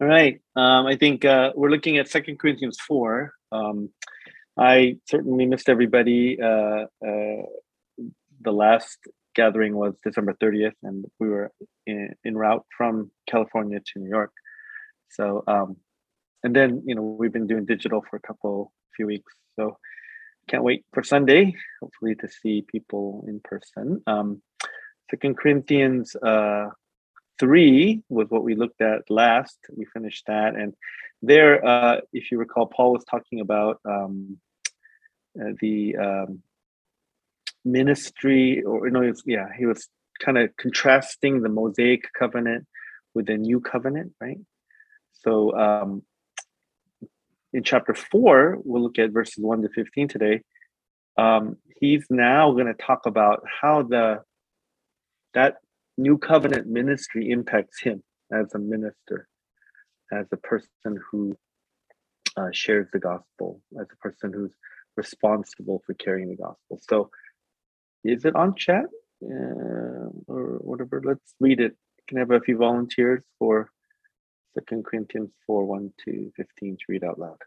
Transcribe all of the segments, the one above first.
All right. Um, I think uh, we're looking at Second Corinthians 4. Um, I certainly missed everybody. Uh, uh, the last gathering was December 30th, and we were in, in route from California to New York. So, um, and then, you know, we've been doing digital for a couple, few weeks. So, can't wait for Sunday, hopefully, to see people in person. Um, Second Corinthians uh, three was what we looked at last. We finished that, and there, uh, if you recall, Paul was talking about um, uh, the um, ministry, or no, was, yeah, he was kind of contrasting the Mosaic covenant with the new covenant, right? So um, in chapter four, we'll look at verses one to fifteen today. Um, he's now going to talk about how the that new covenant ministry impacts him as a minister, as a person who uh, shares the gospel, as a person who's responsible for carrying the gospel. So, is it on chat uh, or whatever? Let's read it. Can I have a few volunteers for Second Corinthians 4 1 to 15 to read out loud?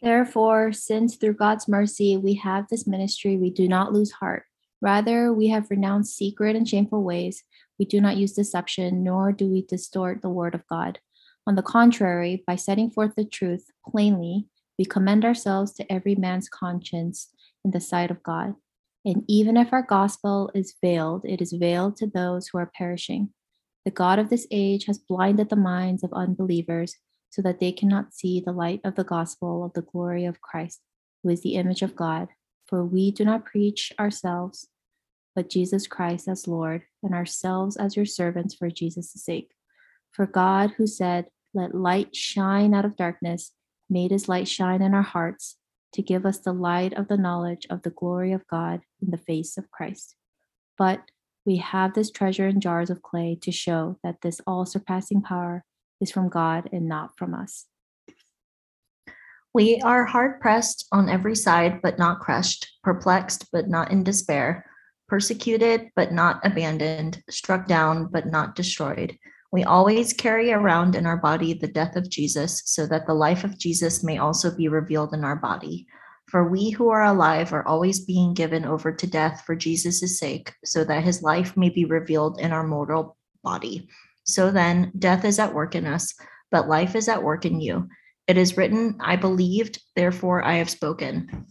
Therefore, since through God's mercy we have this ministry, we do not lose heart Rather, we have renounced secret and shameful ways. We do not use deception, nor do we distort the word of God. On the contrary, by setting forth the truth plainly, we commend ourselves to every man's conscience in the sight of God. And even if our gospel is veiled, it is veiled to those who are perishing. The God of this age has blinded the minds of unbelievers so that they cannot see the light of the gospel of the glory of Christ, who is the image of God. For we do not preach ourselves but Jesus Christ as Lord, and ourselves as your servants for Jesus' sake. For God, who said, Let light shine out of darkness, made his light shine in our hearts to give us the light of the knowledge of the glory of God in the face of Christ. But we have this treasure in jars of clay to show that this all surpassing power is from God and not from us. We are hard pressed on every side, but not crushed, perplexed, but not in despair persecuted but not abandoned, struck down but not destroyed. We always carry around in our body the death of Jesus, so that the life of Jesus may also be revealed in our body. For we who are alive are always being given over to death for Jesus' sake, so that his life may be revealed in our mortal body. So then, death is at work in us, but life is at work in you. It is written, I believed, therefore I have spoken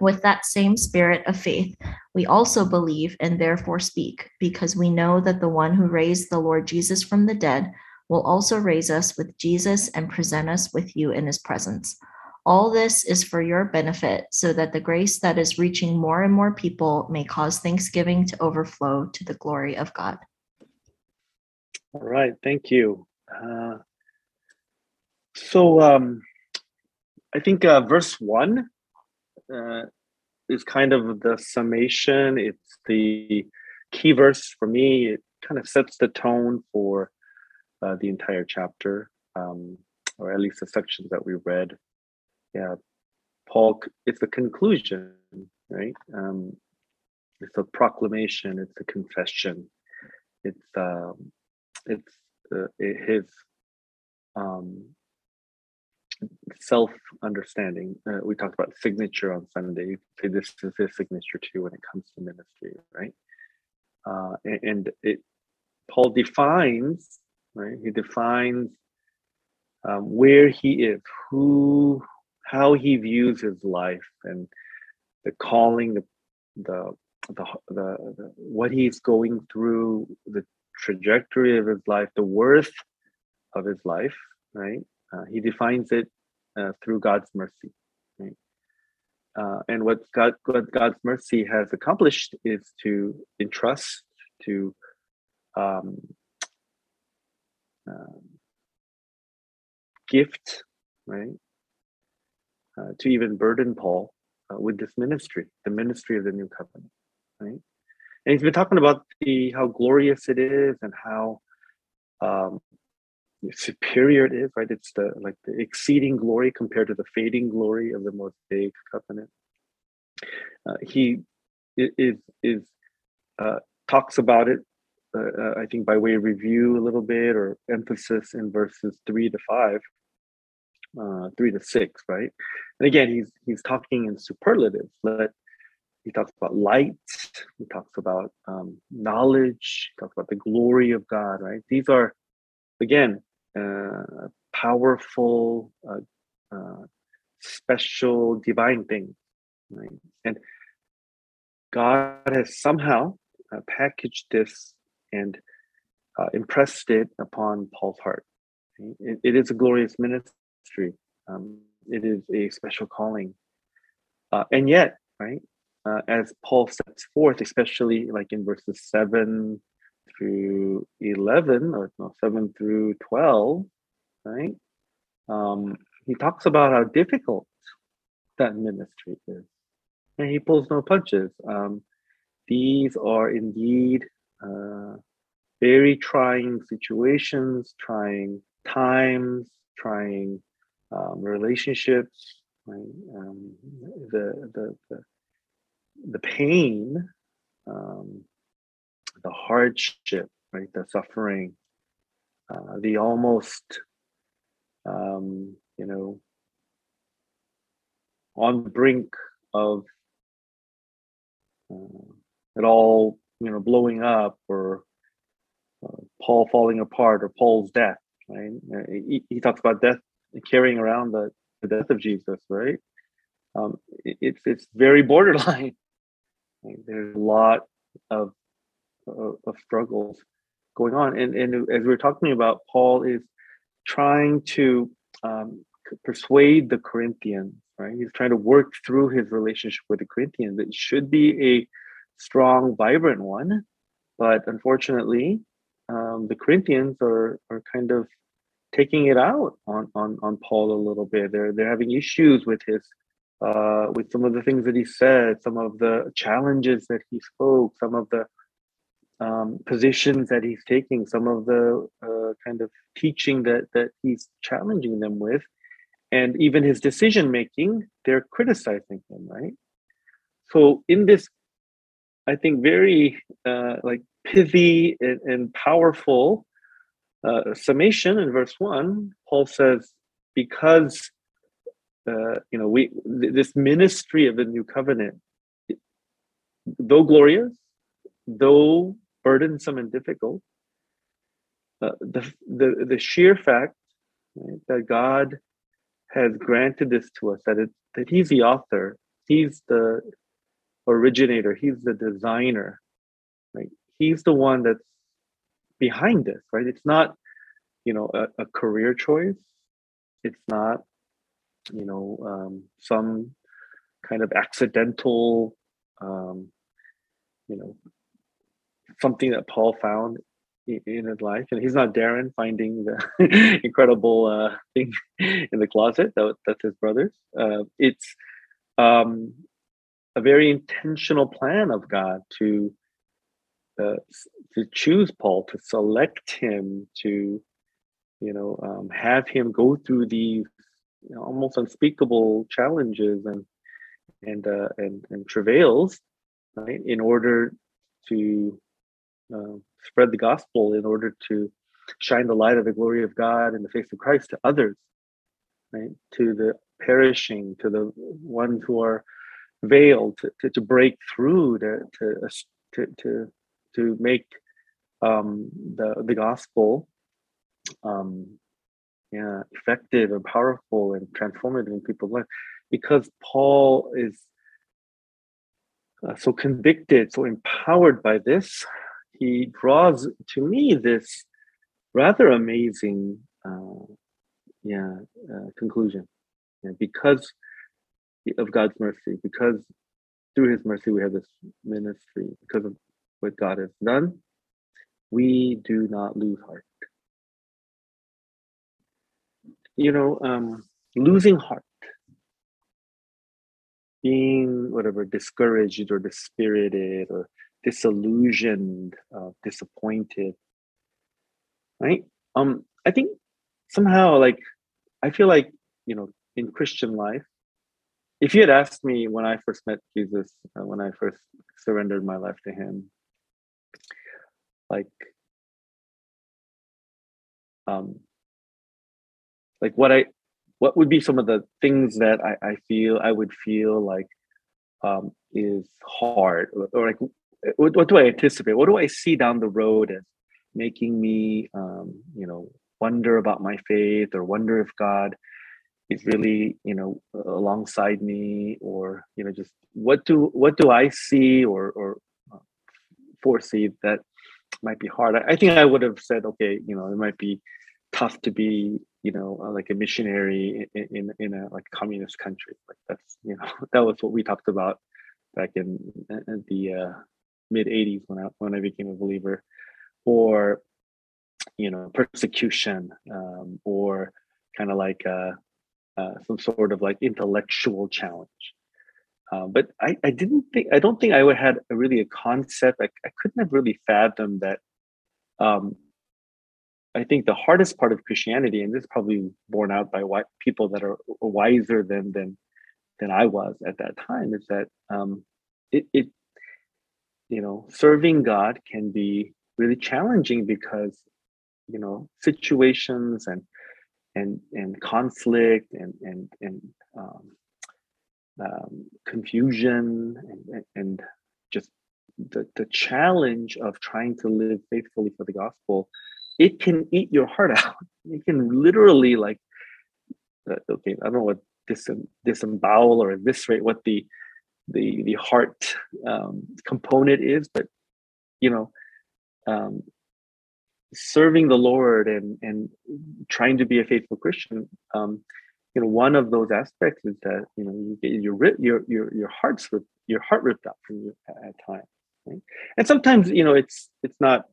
with that same spirit of faith, we also believe and therefore speak, because we know that the one who raised the Lord Jesus from the dead will also raise us with Jesus and present us with you in his presence. All this is for your benefit, so that the grace that is reaching more and more people may cause thanksgiving to overflow to the glory of God. All right, thank you. Uh, so, um, I think uh, verse one uh, is kind of the summation. It's the key verse for me. It kind of sets the tone for uh, the entire chapter, um, or at least the sections that we read. Yeah, Paul. It's the conclusion, right? Um, it's a proclamation. It's a confession. It's um, it's uh, his um, self understanding. Uh, we talked about signature on Sunday. Say this is his signature too when it comes to ministry, right? Uh, and, and it Paul defines, right? He defines um, where he is, who, how he views his life, and the calling, the the the, the, the what he's going through, the trajectory of his life, the worth of his life, right? Uh, he defines it uh, through God's mercy. Right? Uh, and what God, what God's mercy has accomplished is to entrust, to um, um gift, right? Uh, to even burden Paul uh, with this ministry, the ministry of the new covenant, right? And he's been talking about the how glorious it is and how um, superior it is, right? It's the like the exceeding glory compared to the fading glory of the Mosaic covenant. Uh, he is is uh, talks about it uh, uh, I think by way of review a little bit or emphasis in verses three to five, uh, three to six, right? And again, he's he's talking in superlatives. Let he talks about light. He talks about um, knowledge. He talks about the glory of God, right? These are, again, uh, powerful, uh, uh, special, divine thing. right? And God has somehow uh, packaged this and uh, impressed it upon Paul's heart. It, it is a glorious ministry. Um, it is a special calling, uh, and yet, right? As Paul sets forth, especially like in verses seven through eleven, or no, seven through twelve, right? Um, he talks about how difficult that ministry is, and he pulls no punches. Um, these are indeed uh, very trying situations, trying times, trying um, relationships. Right? Um, the, the the the pain, um, the hardship, right? The suffering, uh, the almost, um, you know, on the brink of uh, it all you know blowing up or uh, Paul falling apart or Paul's death. Right? Uh, he, he talks about death carrying around the, the death of Jesus. Right? Um, it, it's it's very borderline. There's a lot of, of of struggles going on, and and as we're talking about, Paul is trying to um, persuade the Corinthians. Right? He's trying to work through his relationship with the Corinthians. It should be a strong, vibrant one. But unfortunately, um, the Corinthians are are kind of taking it out on on on Paul a little bit. They're they're having issues with his uh, with some of the things that he said, some of the challenges that he spoke, some of the um, positions that he's taking, some of the uh, kind of teaching that that he's challenging them with, and even his decision making. They're criticizing him, right? So in this I think very uh, like pithy and, and powerful uh, summation in verse one. Paul says, "Because uh, you know we th- this ministry of the new covenant, though glorious, though burdensome and difficult, uh, the, the the sheer fact right, that God has granted this to us, that it that He's the author, He's the originator he's the designer right? He's the one that's behind this right? It's not you know a, a career choice. It's not you know um, some kind of accidental um, you know something that paul found in, his life and he's not darren finding the incredible uh, thing in the closet that, that's his brother's uh, it's um, a very intentional plan of God to uh, to choose Paul, to select him, to you know um, have him go through these you know, almost unspeakable challenges and and uh, and and travails, right? In order to uh, spread the gospel, in order to shine the light of the glory of God in the face of Christ to others, right? To the perishing, to the ones who are veiled, to, to, to break through to to to to, to make um, the the gospel um, yeah effective and powerful and transformative in people's life because Paul is uh, so convicted, so empowered by this, he draws to me this rather amazing, uh, yeah, uh, conclusion. Yeah, because of God's mercy, because through His mercy we have this ministry, because of what God has done, we do not lose heart. You know, um, losing heart, being whatever discouraged or dispirited or disillusioned, uh, disappointed, right? Um, I think somehow, like, I feel like you know, in Christian life, if you had asked me when I first met Jesus, uh, when I first surrendered my life to Him, like um like what i what would be some of the things that i, I feel i would feel like um is hard or, or like what, what do i anticipate? What do i see down the road as making me um you know wonder about my faith or wonder if god is really you know alongside me or you know just what do what do i see or or uh, foresee that might be hard? I, I think i would have said okay you know it might be tough to be you know uh, like a missionary in, in in a like communist country. Like that's you know that was what we talked about back in, in the uh, mid 80s when i when i became a believer or you know persecution um, or kind of like uh, uh, some sort of like intellectual challenge. Um, but I, I didn't think i don't think i would had a, really a concept I, I couldn't have really fathomed that um, i think the hardest part of christianity and this is probably borne out by white people that are wiser than than than i was at that time is that um, it, it you know serving god can be really challenging because you know situations and and and conflict and and and um, um, confusion and and just the the challenge of trying to live faithfully for the gospel it can eat your heart out. It can literally like uh, okay i don't know what disem- disembowel or eviscerate what the the the heart um, component is but you know um, serving the Lord and and trying to be a faithful Christian, um, you know, one of those aspects is that you know you get your your your your heart's ripped, your heart ripped out from you at, at times, right? And sometimes you know it's it's not.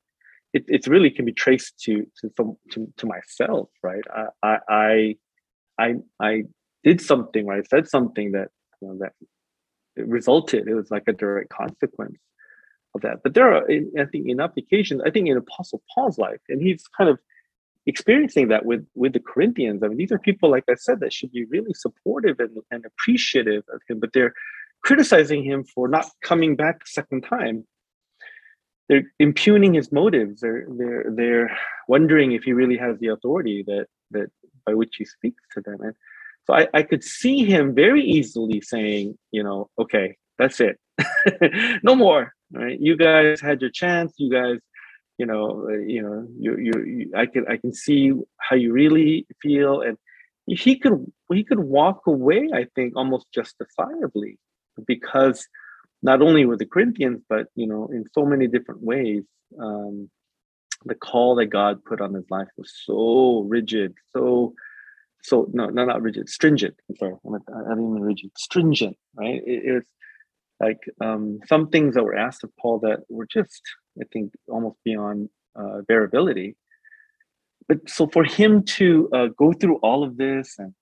It, it's really can be traced to to some to, to myself, right? I I I I did something, right? I said something that you know that resulted. It was like a direct consequence of that. But there are, I think, in applications, I think in Apostle Paul's life, and he's kind of experiencing that with with the Corinthians. I mean, these are people, like I said, that should be really supportive and, and appreciative of him, but they're criticizing him for not coming back a second time. They're impugning his motives. They're they're they're wondering if he really has the authority that that by which he speaks to them. And so I, I could see him very easily saying, you know, okay, that's it. no more right? You guys had your chance. You guys you know uh, you know you, you you i can i can see how you really feel. And he could he could walk away i think almost justifiably because not only with the corinthians but you know in so many different ways um the call that god put on his life was so rigid so so no no not rigid stringent i'm sorry i don't mean rigid stringent right it, it was like um, some things that were asked of Paul that were just, I think, almost beyond uh. But so for him to uh, go through all of this and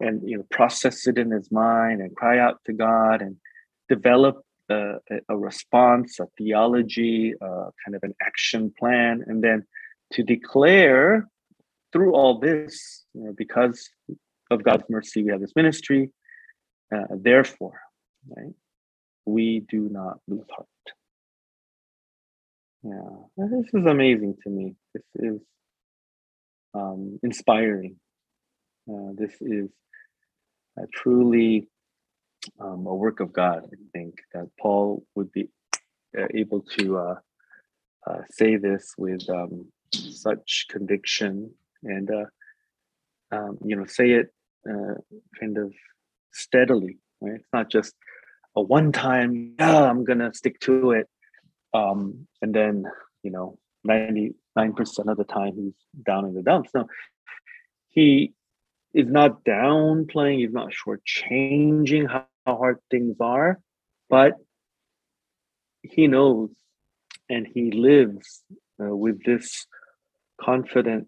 and you know process it in his mind and cry out to God and develop a, a response, a theology, uh, kind of an action plan, and then to declare through all this, you know, because of God's mercy, we have this ministry. Uh, therefore, right? we do not lose heart. Yeah, this is amazing to me. This is um, inspiring. Uh, this is truly um, a work of God. I think that Paul would be uh, able to uh, uh say this with um, such conviction and uh, um, you know say it uh, kind of steadily. Right? It's not just a one time, yeah, I'm gonna stick to it. Um, and then, you know, 99% of the time he's down in the dumps. No, he is not downplaying, he's not shortchanging how, how hard things are, but he knows and he lives uh, with this confident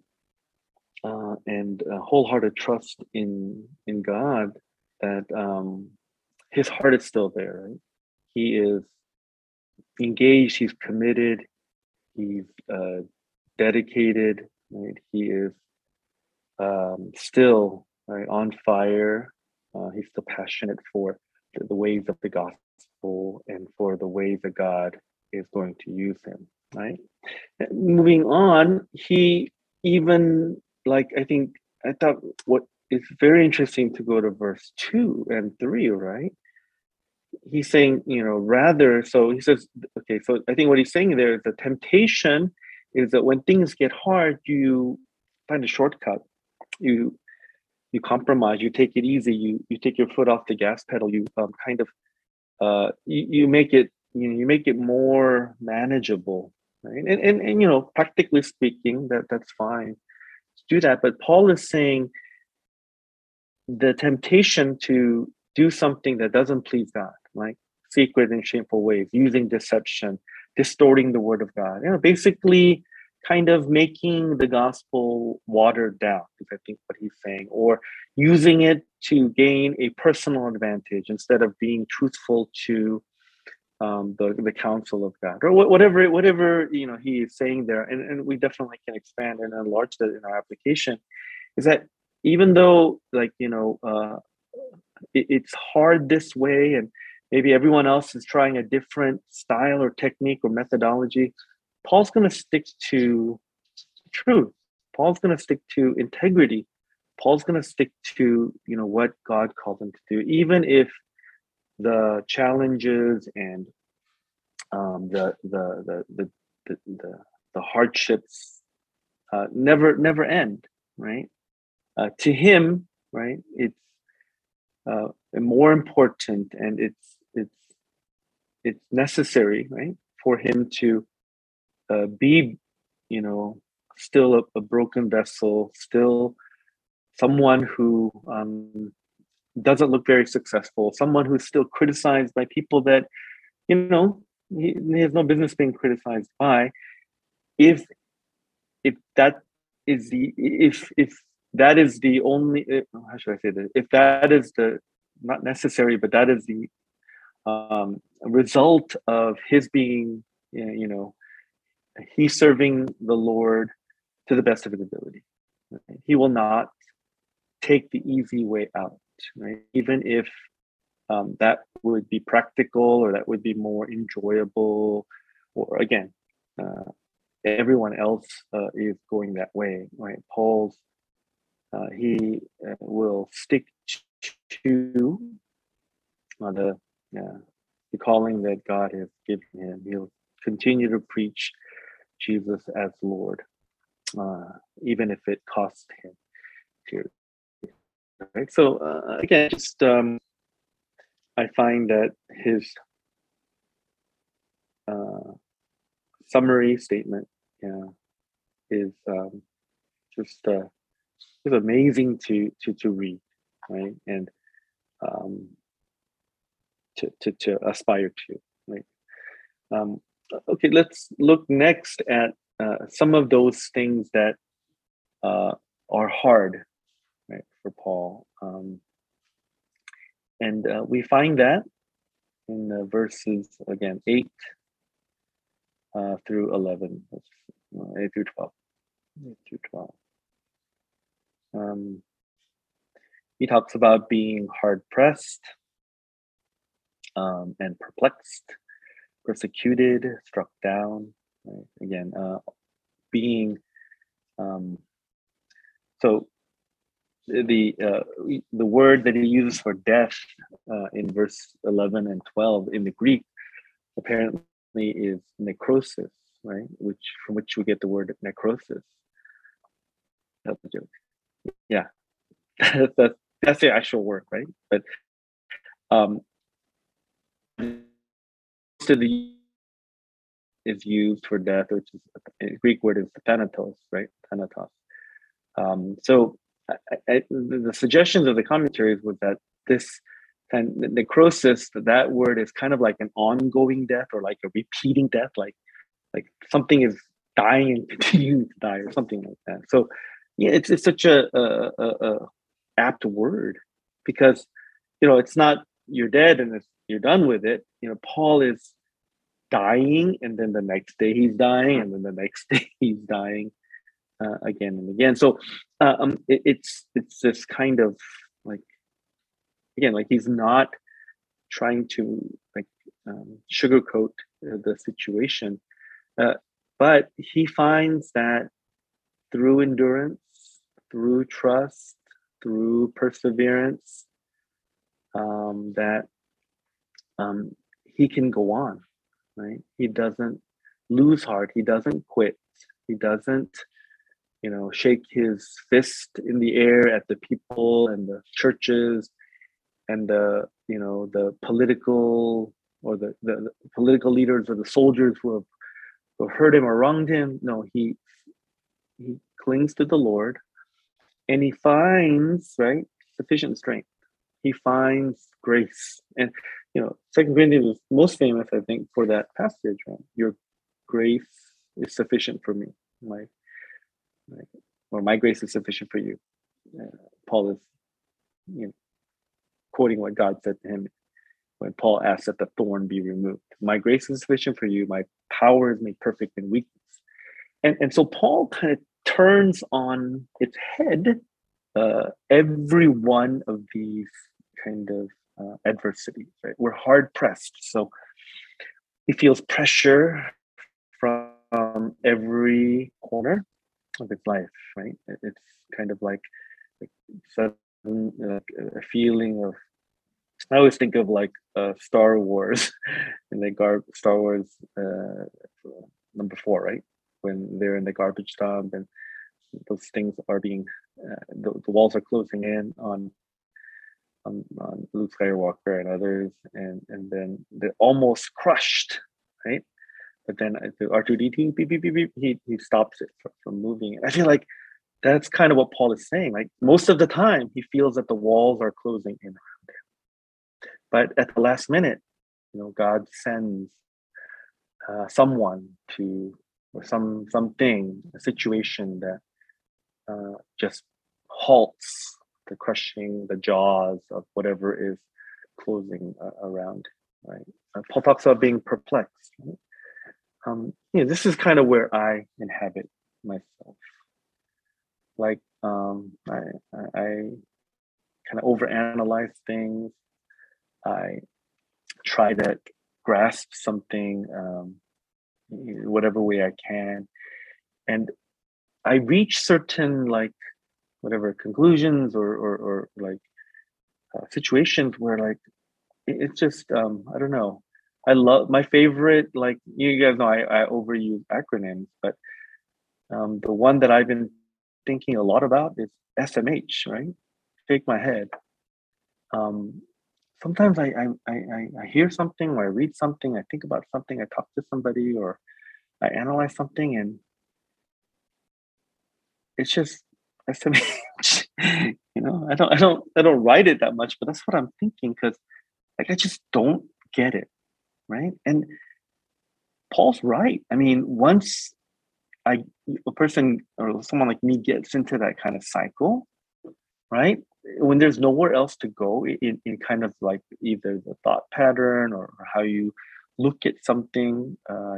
uh, and wholehearted trust in in God that um, his heart is still there. Right? He is engaged. He's committed. He's uh, dedicated. Right? He is um, still right on fire. Uh, he's still passionate for the, the ways of the gospel and for the ways that God is going to use him. Right. moving on, he even like I think I thought what is very interesting to go to verse two and three, right? He's saying, you know, rather, so he says, okay, so I think what he's saying there is the temptation is that when things get hard, you find a shortcut. You you compromise, you take it easy, you you take your foot off the gas pedal, you um, kind of uh, you, you make it you know you make it more manageable right and, and and you know practically speaking that that's fine do that but paul is saying the temptation to do something that doesn't please god like secret and shameful ways using deception distorting the word of god you know basically kind of making the gospel watered down is i think what he's saying or using it to gain a personal advantage instead of being truthful to um, the the counsel of God, or whatever whatever you know he is saying there, and, and we definitely can expand and enlarge that in our application. Is that even though like you know uh, it, it's hard this way, and maybe everyone else is trying a different style or technique or methodology, Paul's going to stick to truth. Paul's going to stick to integrity. Paul's going to stick to you know what God called him to do, even if the challenges and um, the, the, the, the, the, the, hardships uh, never, never end, right? Uh, to him, right, it's uh, more important and it's, it's, it's necessary, right, for him to uh, be, you know, still a, a broken vessel, still someone who um, doesn't look very successful, someone who's still criticized by people that, you know, he, he has no business being criticized by. If if that is the if if that is the only eh, how should I say that if that is the not necessary, but that is the um, result of his being you know he's serving the Lord to the best of his ability. He will not take the easy way out right? Even if um, that would be practical or that would be more enjoyable, or again, uh, everyone else uh, is going that way, right? Paul's uh, he uh, will stick to the the calling that God has given him. He'll continue to preach Jesus as Lord, uh, even if it costs him tears. Right. So uh, again, just um, I find that his uh, summary statement, yeah, is um, just uh, amazing to to to read, right, and um, to to to aspire to, right. Um, okay, let's look next at uh, some of those things that uh, are hard for Paul. Um, and uh, we find that in the verses, again, 8 uh, through 11, uh, 8 through 12. 8 through 12. Um, he talks about being hard pressed um, and perplexed, persecuted, struck down. Right? Again, uh, being um, so the uh, the word that he uses for death uh, in verse 11 and 12 in the greek apparently is necrosis right? Which from which we get the word necrosis. That's a joke. Yeah. That's, that's the actual word right? But um to the is used for death which is a greek word is thanatos right? Thanatos. Um so I, I, the suggestions of the commentaries was that this of necrosis, that word is kind of like an ongoing death or like a repeating death, like like something is dying and continuing to die or something like that. So yeah, it's it's such a, a, a, apt word because you know it's not you're dead and it's, you're done with it. You know, Paul is dying and then the next day he's dying and then the next day he's dying uh, again and again. So uh, um, it, it's it's this kind of like again, like he's not trying to like um, sugarcoat the situation, uh, but he finds that through endurance, through trust, through perseverance, um, that um, he can go on, right? He doesn't lose heart. He doesn't quit. He doesn't, you know, shake his fist in the air at the people and the churches and the, you know, the political or the, the, the political leaders or the soldiers who have, who have hurt him or wronged him. No, he he clings to the Lord and he finds, right, sufficient strength. He finds grace. And you know, Second Corinthians is most famous, I think, for that passage, right? Your grace is sufficient for me. My, or my grace is sufficient for you. Uh, Paul is you know, quoting what God said to him when Paul asked that the thorn be removed. My grace is sufficient for you. My power is made perfect in weakness. And, and so Paul kind of turns on its head uh, every one of these kind of uh, adversities. Right, we're hard pressed, so he feels pressure from every corner of its life. Right, it's kind of like, like sudden like a feeling of. I always think of like uh, Star Wars, and the gar- Star Wars uh, number four, right? When they're in the garbage dump and those things are being uh, the, the, walls are closing in on, on on Luke Skywalker and others, and and then they're almost crushed, right? But then the R2-D2 beep beep beep beep he he stops it from, from moving. I feel like that's kind of what Paul is saying. Like most of the time, he feels that the walls are closing in around him, but at the last minute, you know, God sends uh, someone to or some something, a situation that uh, just halts the crushing, the jaws of whatever is closing uh, around. Right. Uh, Paul talks about being perplexed. Right? Um, you know, this is kind of where I inhabit myself. Like um, I, I, I kind of overanalyze things. I try to grasp something um, whatever way I can, and I reach certain like whatever conclusions or or, or like uh, situations where like it, it's just um I don't know. I love my favorite like you guys know I, I overuse acronyms, but um, the one that I've been thinking a lot about is SMH, right? Shake my head. Um, sometimes I, I I I hear something or I read something, I think about something, I talk to somebody or I analyze something and it's just SMH. you know, I don't I don't I don't write it that much, but that's what I'm thinking because like I just don't get it. Right. And Paul's right. I mean, once I a person or someone like me gets into that kind of cycle, right? When there's nowhere else to go in, in kind of like either the thought pattern or, how you look at something, uh,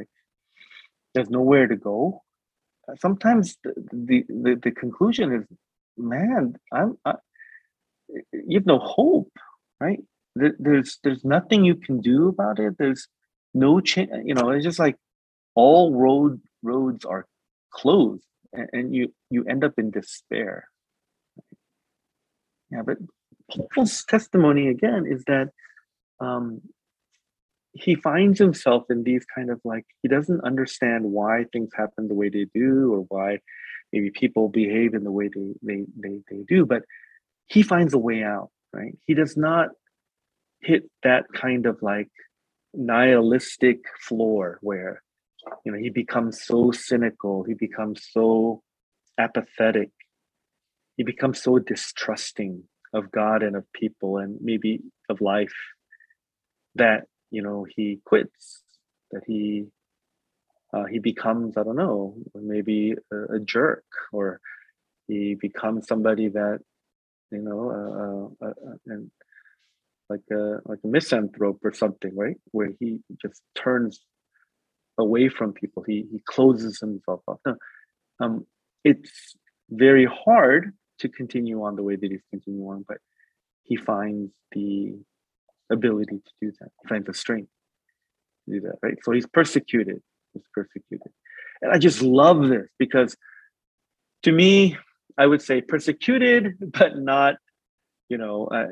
there's nowhere to go sometimes the, the, the, the conclusion is, man, I'm, I, you have no hope, right? There, there's there's nothing you can do about it. There's no change. You know, it's just like all road roads are closed, and, and you you end up in despair. Yeah, but Paul's testimony again is that um, he finds himself in these kind of like he doesn't understand why things happen the way they do or why maybe people behave in the way they they they, they do but he finds a way out right he does not hit that kind of like nihilistic floor where you know he becomes so cynical he becomes so apathetic he becomes so distrusting of god and of people and maybe of life that you know he quits that he uh, he becomes i don't know maybe a, a, jerk or he becomes somebody that you know uh, uh, uh, and like a like a misanthrope or something right where he just turns away from people he he closes himself off um it's very hard to continue on the way that he's continuing on, but he finds the ability to do that. He finds the strength to do that, right? So he's persecuted. He's persecuted. and I just love this because to me, I would say persecuted, but not, you know, uh,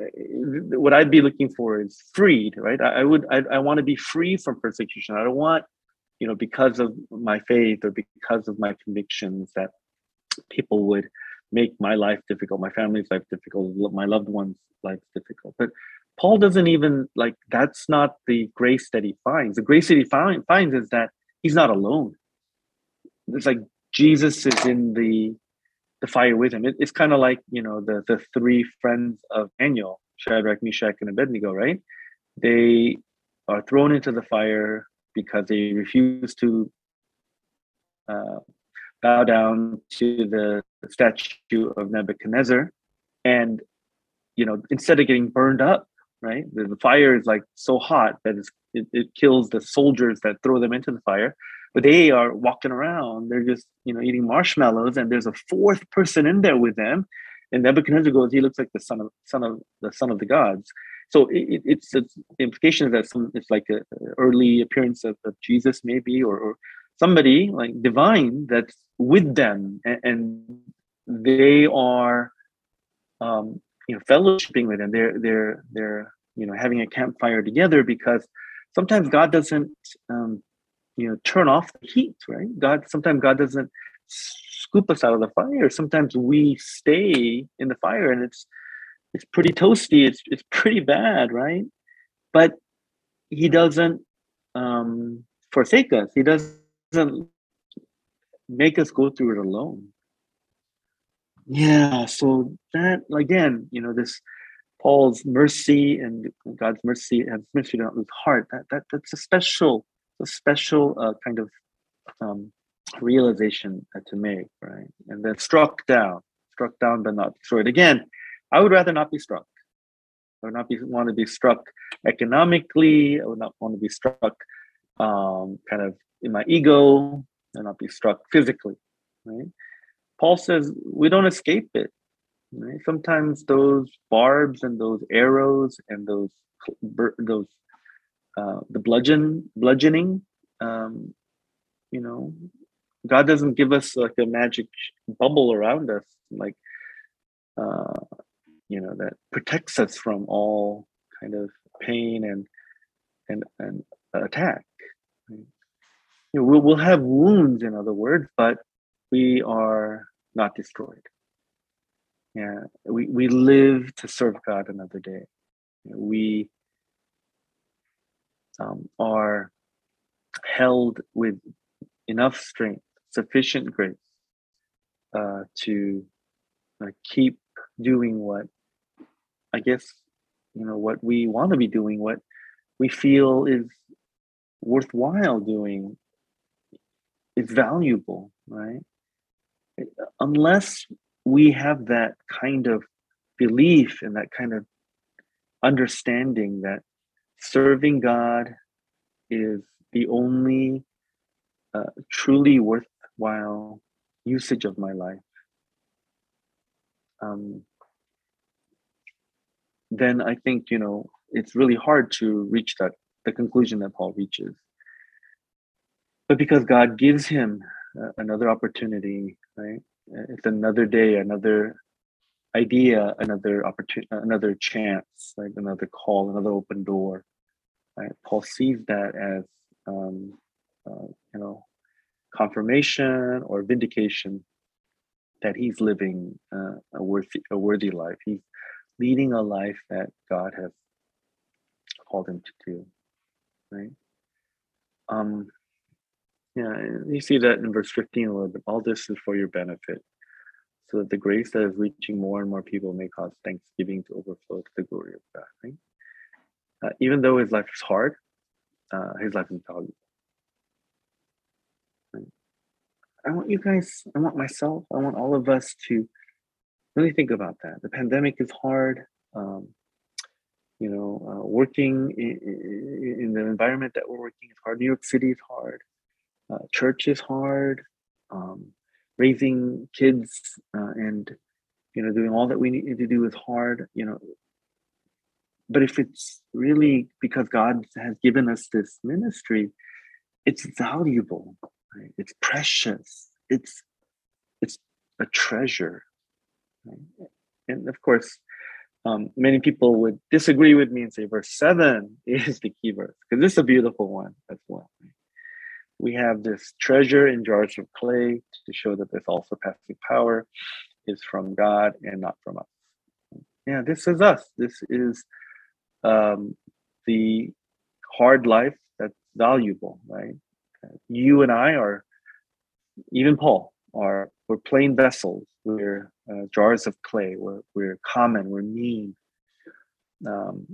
what I'd be looking for is freed, right? I, I would, I, I want to be free from persecution. I don't want, you know, because of my faith or because of my convictions that people would make my life difficult, my family's life difficult, my loved ones' life difficult. But Paul doesn't even like that's not the grace that he finds. The grace that he find, finds is that he's not alone. It's like Jesus is in the the fire with him. It, it's kind of like you know the the three friends of Daniel, Shadrach, Meshach, and Abednego, right? They are thrown into the fire because they refuse to uh, bow down to the statue of Nebuchadnezzar, and you know instead of getting burned up, right? The, the fire is like so hot that it, it kills the soldiers that throw them into the fire but they are walking around. They're just you know eating marshmallows and there's a fourth person in there with them and nebuchadnezzar goes he looks like the son of son of the son of the gods. So it, it's, it's the implication is that some it's like an early appearance of, of jesus maybe or, or somebody like divine that's with them and, and they are um you know fellowshipping with them. They're they're they're you know having a campfire together because sometimes god doesn't um you know turn off the heat right? God sometimes god doesn't scoop us out of the fire. Sometimes we stay in the fire and it's it's pretty toasty. It's it's pretty bad right? But he doesn't um forsake us. He doesn't make us go through it alone. Yeah so that again you know this paul's mercy and god's mercy and mercy on his heart that, that that's a special a special uh, kind of um, realization to make, right? And then struck down, struck down but not destroyed. Again, I would rather not be struck. I would not be, want to be struck economically. I would not want to be struck um, kind of in my ego. and not be struck physically, right? Paul says we don't escape it. Right? Sometimes those barbs and those arrows and those those uh, the bludgeon bludgeoning um, you know god doesn't give us like a magic bubble around us like uh, you know that protects us from all kind of pain and and and attack you know, we'll, we'll have wounds in other words but we are not destroyed. Yeah we, we live to serve god another day. We um, are held with enough strength, sufficient grace uh, to uh, keep doing what I guess you know what we want to be doing, what we feel is worthwhile doing, is valuable, right? Unless we have that kind of belief and that kind of understanding that serving God is the only uh, truly worthwhile usage of my life, um, then I think you know it's really hard to reach that the conclusion that Paul reaches. But because God gives him uh, another opportunity, right? It's another day, another idea, another opportunity, another chance, like another call, another open door. Right? Paul sees that as um, uh, you know confirmation or vindication that he's living uh, a worthy a worthy life. He's leading a life that God has called him to do. Right. Um, yeah, you see that in verse 15 a little bit. All this is for your benefit, so that the grace that is reaching more and more people may cause thanksgiving to overflow to the glory of God. Right? Uh, even though his life is hard, uh, his life is valuable. I want you guys, I want myself, I want all of us to really think about that. The pandemic is hard. Um, you know, uh, working in, in, the environment that we're working is hard. New York City is hard. Uh, church is hard. Um, raising kids uh, and you know doing all that we need to do is hard. You know, but if it's really because God has given us this ministry, it's valuable. Right? It's precious. It's it's a treasure. Right? And of course, um, many people would disagree with me and say verse seven is the key verse because this is a beautiful one as well. We have this treasure in jars of clay to show that this all surpassing power is from God and not from us. Yeah, this is us. This is um, the hard life that's valuable, right? You and I are, even Paul, are we're plain vessels. We're uh, jars of clay. We're we're common. We're mean. Um,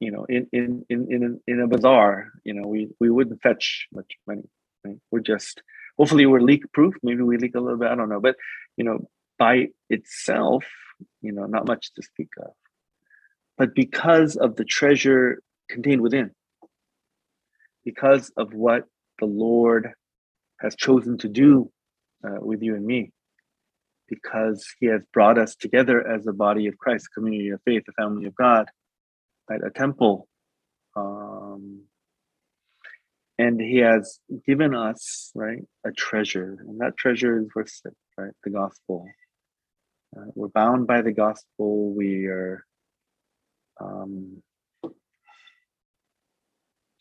you know, in in in in a, in a bazaar, you know, we we wouldn't fetch much money. Right? We're just hopefully we're leak proof. Maybe we leak a little bit. I don't know, but you know, by itself, you know, not much to speak of. But because of the treasure contained within, because of what the Lord has chosen to do uh, with you and me, because He has brought us together as a body of Christ, a community of faith, a family of God, right, a temple. Um, and he has given us right a treasure and that treasure is worth it right the gospel uh, we're bound by the gospel we are um,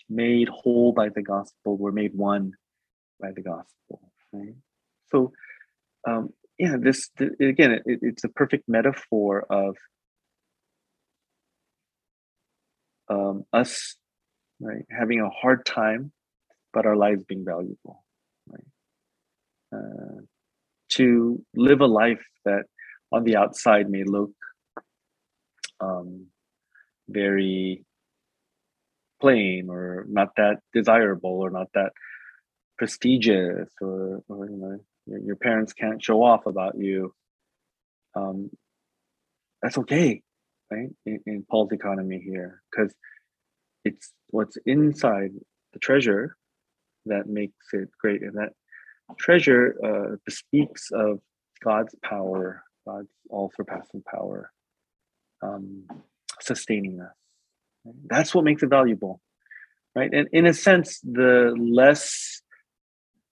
made whole by the gospel. We're made one by the gospel. Right? So, um, yeah, this th- again, it, it's a perfect metaphor of um, us, right, having a hard time, but our lives being valuable, right? Uh, to live a life that on the outside may look um, very plain or not that desirable or not that prestigious or, or you know your, your parents can't show off about you um, that's okay right in, in paul's economy here because it's what's inside the treasure that makes it great and that treasure uh, speaks of god's power god's all surpassing power um, sustaining us that's what makes it valuable, right? And in a sense, the less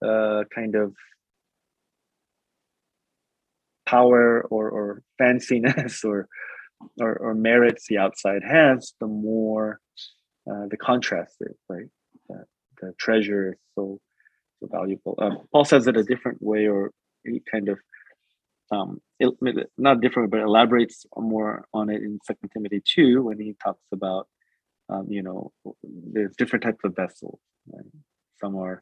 uh, kind of power or, or fanciness or, or, or merits the outside has, the more uh, the contrast is, right? That the treasure is so so valuable. Um, Paul says it a different way, or he kind of um, not different, but elaborates more on it in Second Timothy two when he talks about um, you know, there's different types of vessels. Right? Some are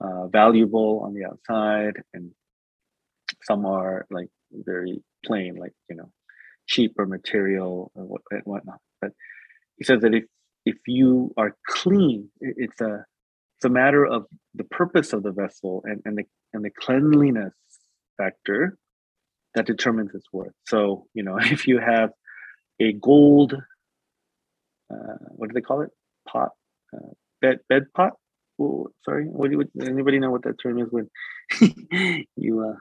uh, valuable on the outside, and some are like very plain, like you know, cheaper material what, and whatnot. But he says that if if you are clean, it's a it's a matter of the purpose of the vessel and, and the and the cleanliness factor that determines its worth. So you know, if you have a gold uh, what do they call it? Pot, uh, bed bed pot. Oh, sorry, what do you, anybody know what that term is when you uh,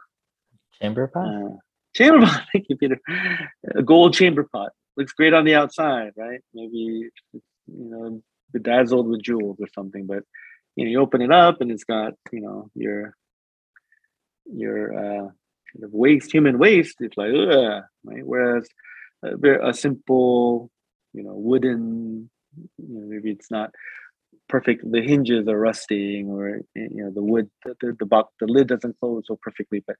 chamber pot? Uh, chamber pot. Thank you, Peter. A gold chamber pot looks great on the outside, right? Maybe you know bedazzled with jewels or something, but you know you open it up and it's got you know your your uh, kind of waste, human waste. It's like ugh, right? Whereas a, a simple you know wooden you know, maybe it's not perfect the hinges are rusting or you know the wood the, the, the box the lid doesn't close so perfectly but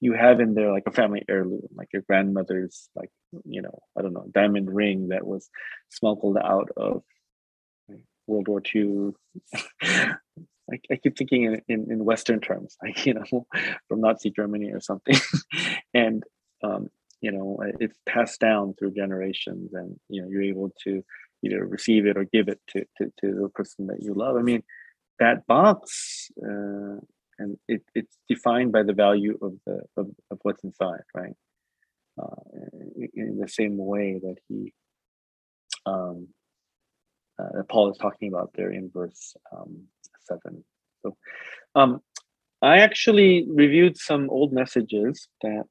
you have in there like a family heirloom like your grandmother's like you know i don't know diamond ring that was smuggled out of world war ii I, I keep thinking in, in, in western terms like you know from nazi germany or something. And um, you know it's passed down through generations and you know you're able to either receive it or give it to to, to the person that you love. I mean that box uh, and it, it's defined by the value of the of, of what's inside right? Uh, in the same way that he um, uh, that paul is talking about there in verse um, 7 so um, i actually reviewed some old messages that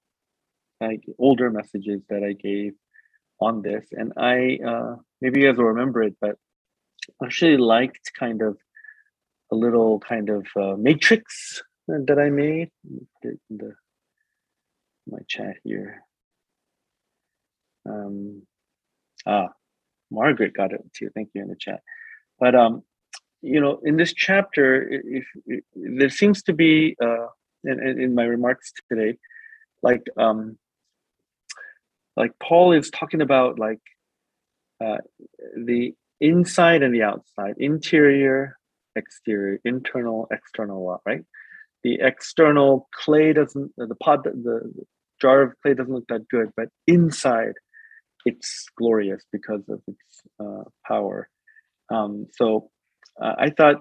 like older messages that I gave on this, and I uh, maybe you guys will remember it, but I actually liked kind of a little kind of uh, matrix that I made. The my chat here. Um, ah, Margaret got it too. Thank you in the chat. But um, you know, in this chapter, if, if there seems to be, uh, in, in my remarks today, like um, like Paul is talking about like uh, the inside and the outside, interior, exterior, internal, external, right? The external clay doesn't, the pot, the, the jar of clay doesn't look that good, but inside it's glorious because of its uh, power. Um, so uh, I thought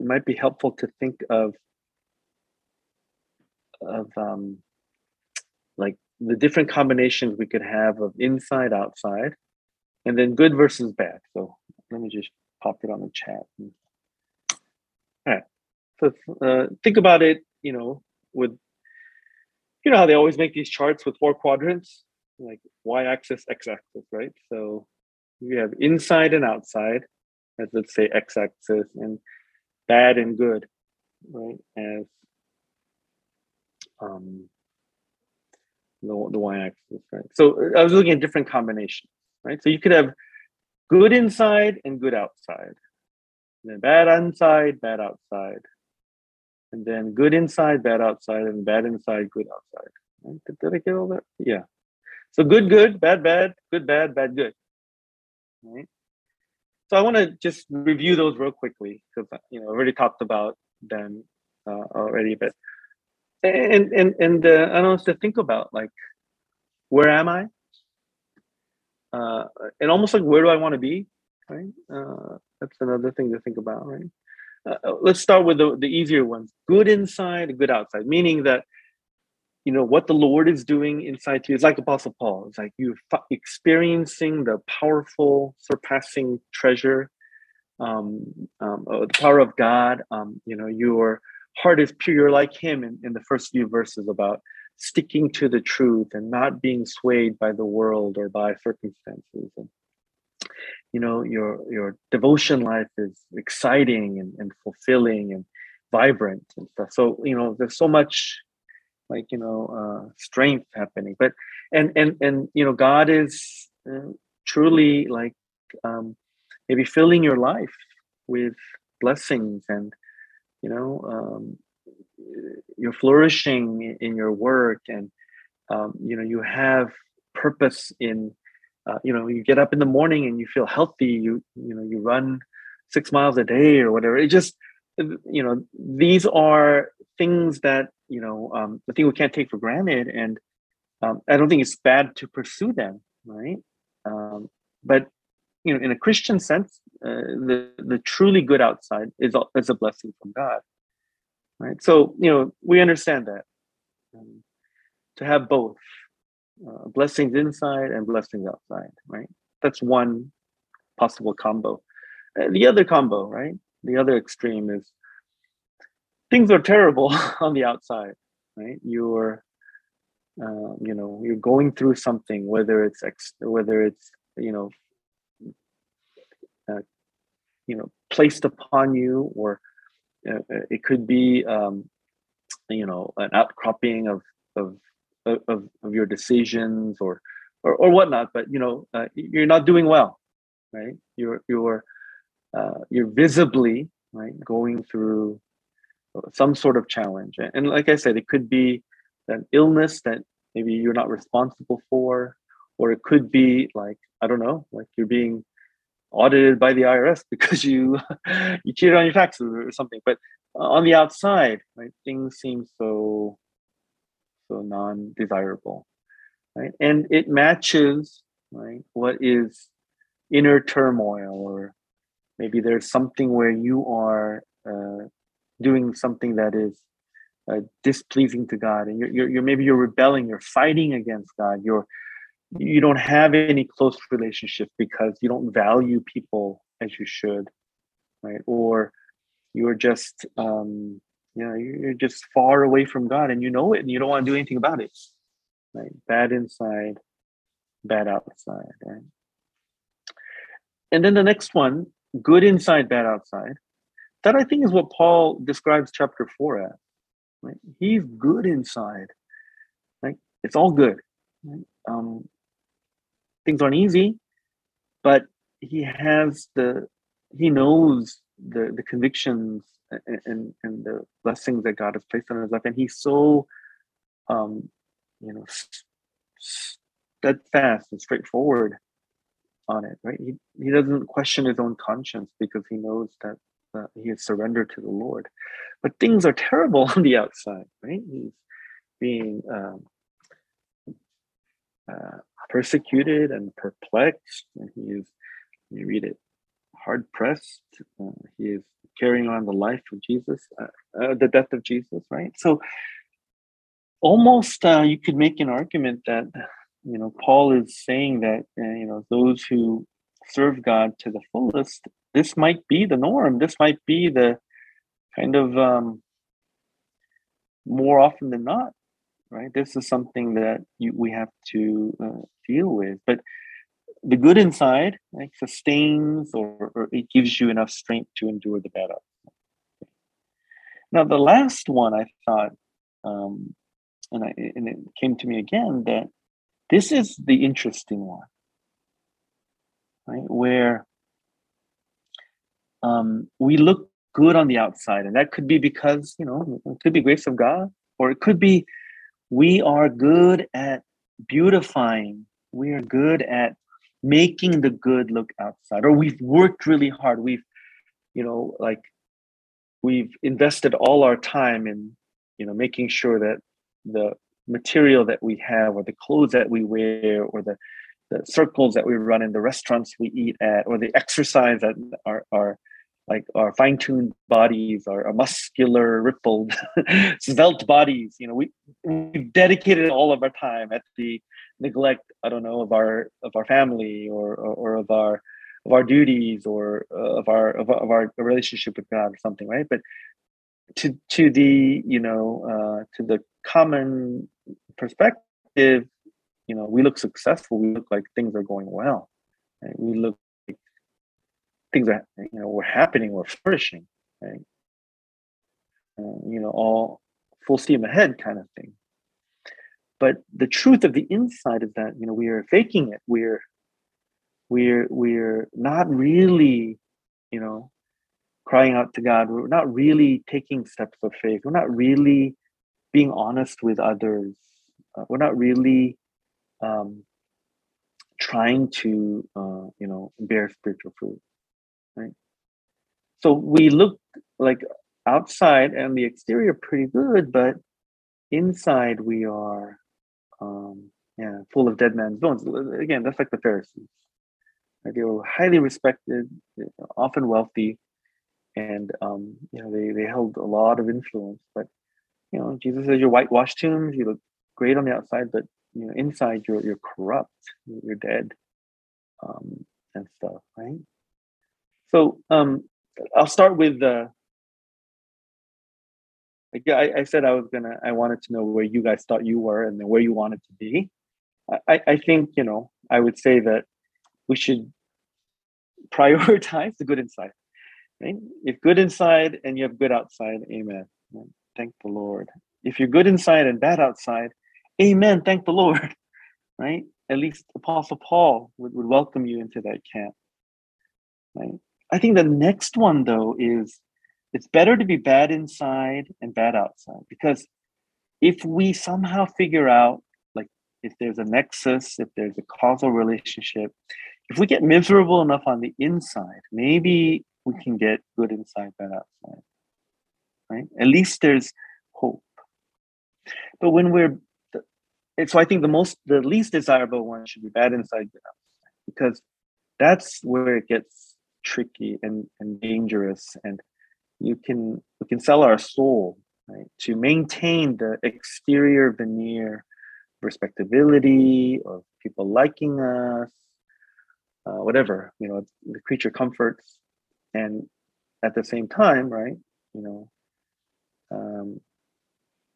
it might be helpful to think of of um, like the different combinations we could have of inside, outside, and then good versus bad. So let me just pop it on the chat. All right. So uh, think about it. You know, with you know how they always make these charts with four quadrants, like y-axis, x-axis, right? So you have inside and outside, as let's say x-axis, and bad and good, right? As um, the, the y-axis, right? So I was looking at different combinations, right? So you could have good inside and good outside, and then bad inside, bad outside, and then good inside, bad outside, and bad inside, good outside. Right? Did, did I get all that? Yeah. So good, good, bad, bad, good, bad, bad, good. Right. So I want to just review those real quickly because you know I already talked about them uh, already, but and and and uh, I don't know to think about like where am I? Uh, and almost like where do I want to be? Right. Uh, that's another thing to think about, right? Uh, let's start with the, the easier ones. Good inside, good outside. Meaning that you know what the Lord is doing inside you. It's like Apostle Paul. It's like you're experiencing the powerful, surpassing treasure, um, um, uh, the power of God. Um, you know your heart is pure. You're like him in, in the first few verses about sticking to the truth and not being swayed by the world or by circumstances. And you know, your your devotion life is exciting and, and fulfilling and vibrant and stuff. So, you know, there's so much like, you know, uh, strength happening. But and and and you know, God is uh, truly like um maybe filling your life with blessings and you know um, you're flourishing in your work and um, you know you have purpose in uh, you know you get up in the morning and you feel healthy you you know you run six miles a day or whatever it just you know these are things that you know um, i think we can't take for granted and um, i don't think it's bad to pursue them right? Um, but you know in a christian sense uh, the the truly good outside is a, is a blessing from god right? So you know we understand that um, to have both uh, blessings inside and blessings outside right? That's one possible combo. Uh, the other combo right? The other extreme is things are terrible on the outside right? You're uh, you know you're going through something whether it's ex- whether it's you know uh, you know placed upon you or uh, it could be um, you know an outcropping of of of, of your decisions or, or or whatnot but you know uh, you're not doing well right? You're you're uh, you're visibly right going through some sort of challenge and like i said it could be an illness that maybe you're not responsible for or it could be like i don't know like you're being audited by the IRS because you you cheated on your taxes or something. But on the outside, right, things seem so so non-desirable, right? And it matches right what is inner turmoil, or maybe there's something where you are uh, doing something that is uh, displeasing to God, and you're, you're, you're maybe you're rebelling, you're fighting against God, you're you don't have any close relationship because you don't value people as you should right? Or you're just um you know you're just far away from god and you know it and you don't want to do anything about it right? Bad inside bad outside right? And then the next one good inside bad outside that I think is what Paul describes chapter four as. Right? He's good inside. Right? It's all good. Right? Um, things aren't easy, but he has the he knows the the convictions and, and, and the blessings that God has placed on his life, and he's so um, you know steadfast and straightforward on it. Right? He he doesn't question his own conscience because he knows that uh, he has surrendered to the Lord. But things are terrible on the outside. Right? He's being um, uh, persecuted and perplexed, and he is. You read it hard pressed. Uh, he is carrying on the life of Jesus, uh, uh, the death of Jesus, right? So almost uh, you could make an argument that you know Paul is saying that uh, you know those who serve God to the fullest, this might be the norm. This might be the kind of um, more often than not, right? This is something that you, we have to uh, deal with, but the good inside like sustains or, or, it gives you enough strength to endure the bad. Now the last one I thought, um, and, I, and it came to me again that this is the interesting one, right? Where um, we look good on the outside, and that could be because you know it could be grace of God, or it could be we are good at beautifying. We are good at making the good look outside or we've worked really hard we've you know like we've invested all our time in you know making sure that the material that we have or the clothes that we wear or the the circles that we run in the restaurants we eat at or the exercise that our our like our fine-tuned bodies our, our muscular rippled svelte bodies you know we we've dedicated all of our time at the neglect i don't know of our of our family or or, or of our of our duties or uh, of our of, of, our relationship with god or something right but to to the you know uh, to the common perspective you know we look successful we look like things are going well right? we look things are you know we're happening we're flourishing right? You know all full steam ahead kind of thing. But the truth of the inside is that you know we are faking it. We're we're we're not really you know crying out to god. We're not really taking steps of faith. We're not really being honest with others. Uh, we're not really um, trying to uh, you know bear spiritual fruit right so we look like outside and the exterior pretty good but inside we are um, yeah, full of dead man's bones. Again, that's like the Pharisees. Right? They were highly respected, often wealthy, and um, you know they they held a lot of influence. But you know, Jesus says, "You're whitewashed tombs. You look great on the outside, but you know inside you're you're corrupt. You're dead, um, and stuff." Right. So um, I'll start with the I, I said I was gonna. I wanted to know where you guys thought you were and where you wanted to be. I, I think you know. I would say that we should prioritize the good inside. Right? If good inside and you have good outside, amen. Thank the Lord. If you're good inside and bad outside, amen. Thank the Lord. Right? At least Apostle Paul would, would welcome you into that camp. Right? I think the next one though is it's better to be bad inside and bad outside because if we somehow figure out like if there's a nexus if there's a causal relationship if we get miserable enough on the inside maybe we can get good inside bad outside right? At least there's hope. But when we're so i think the most the least desirable one should be bad inside good outside because that's where it gets tricky and, and dangerous and you can we can sell our soul right to maintain the exterior veneer respectability of people liking us uh, whatever you know the creature comforts. And at the same time right you know um,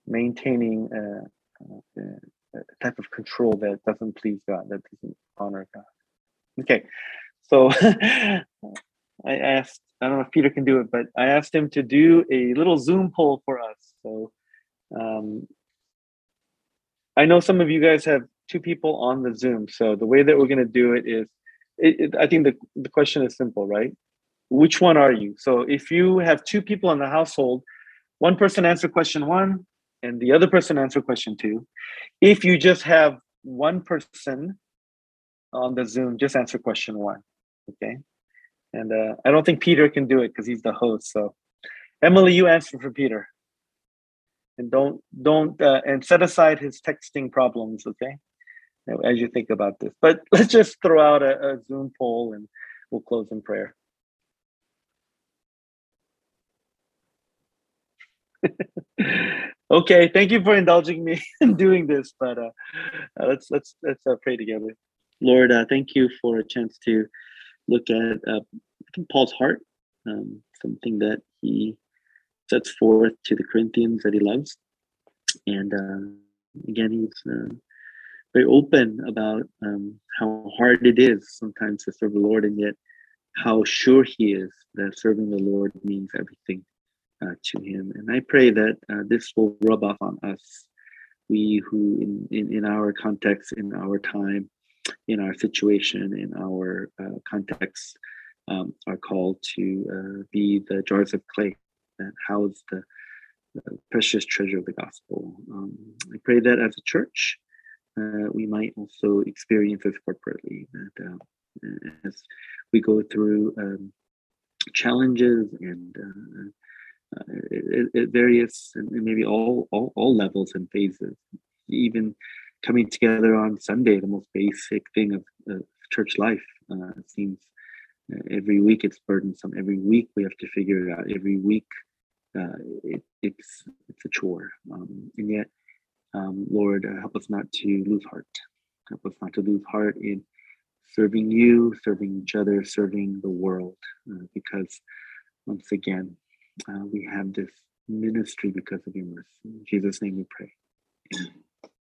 maintaining a, a, a type of control that doesn't please god that doesn't honor god. Okay so I asked, I don't know if Peter can do it, but I asked him to do a little Zoom poll for us. So um, I know some of you guys have two people on the Zoom. So the way that we're going to do it is, it, it, I think the, the question is simple, right? Which one are you? So if you have two people in the household, one person answer question one and the other person answer question two. If you just have one person on the Zoom, just answer question one. Okay. And uh, I don't think Peter can do it because he's the host. So Emily, you answer for Peter. And don't don't uh, and set aside his texting problems, okay? As you think about this. But let's just throw out a, a Zoom poll and we'll close in prayer. okay, thank you for indulging me in doing this, but uh, uh, let's let's let's uh, pray together. Lord, uh, thank you for a chance to look at uh, Paul's heart, um, something that he sets forth to the Corinthians that he loves, and uh, again he's uh, very open about um, how hard it is sometimes to serve the Lord, and yet how sure he is that serving the Lord means everything uh, to him. And I pray that uh, this will rub off on us, we who, in, in, in our context, in our time, in our situation, in our uh, context, um, are called to uh, be the jars of clay that house the, the precious treasure of the gospel. Um, I pray that as a church, uh, we might also experience this corporately, that uh, as we go through um, challenges and uh, at, various and maybe all, all all levels and phases even coming together on sunday the most basic thing of, of church life uh, seems uh, every week it's burdensome every week we have to figure it out every week uh, it, it's it's a chore um, and yet um, lord uh, help us not to lose heart help us not to lose heart in serving you serving each other serving the world uh, because once again uh, we have this ministry because of your mercy. In Jesus' name we pray. Amen.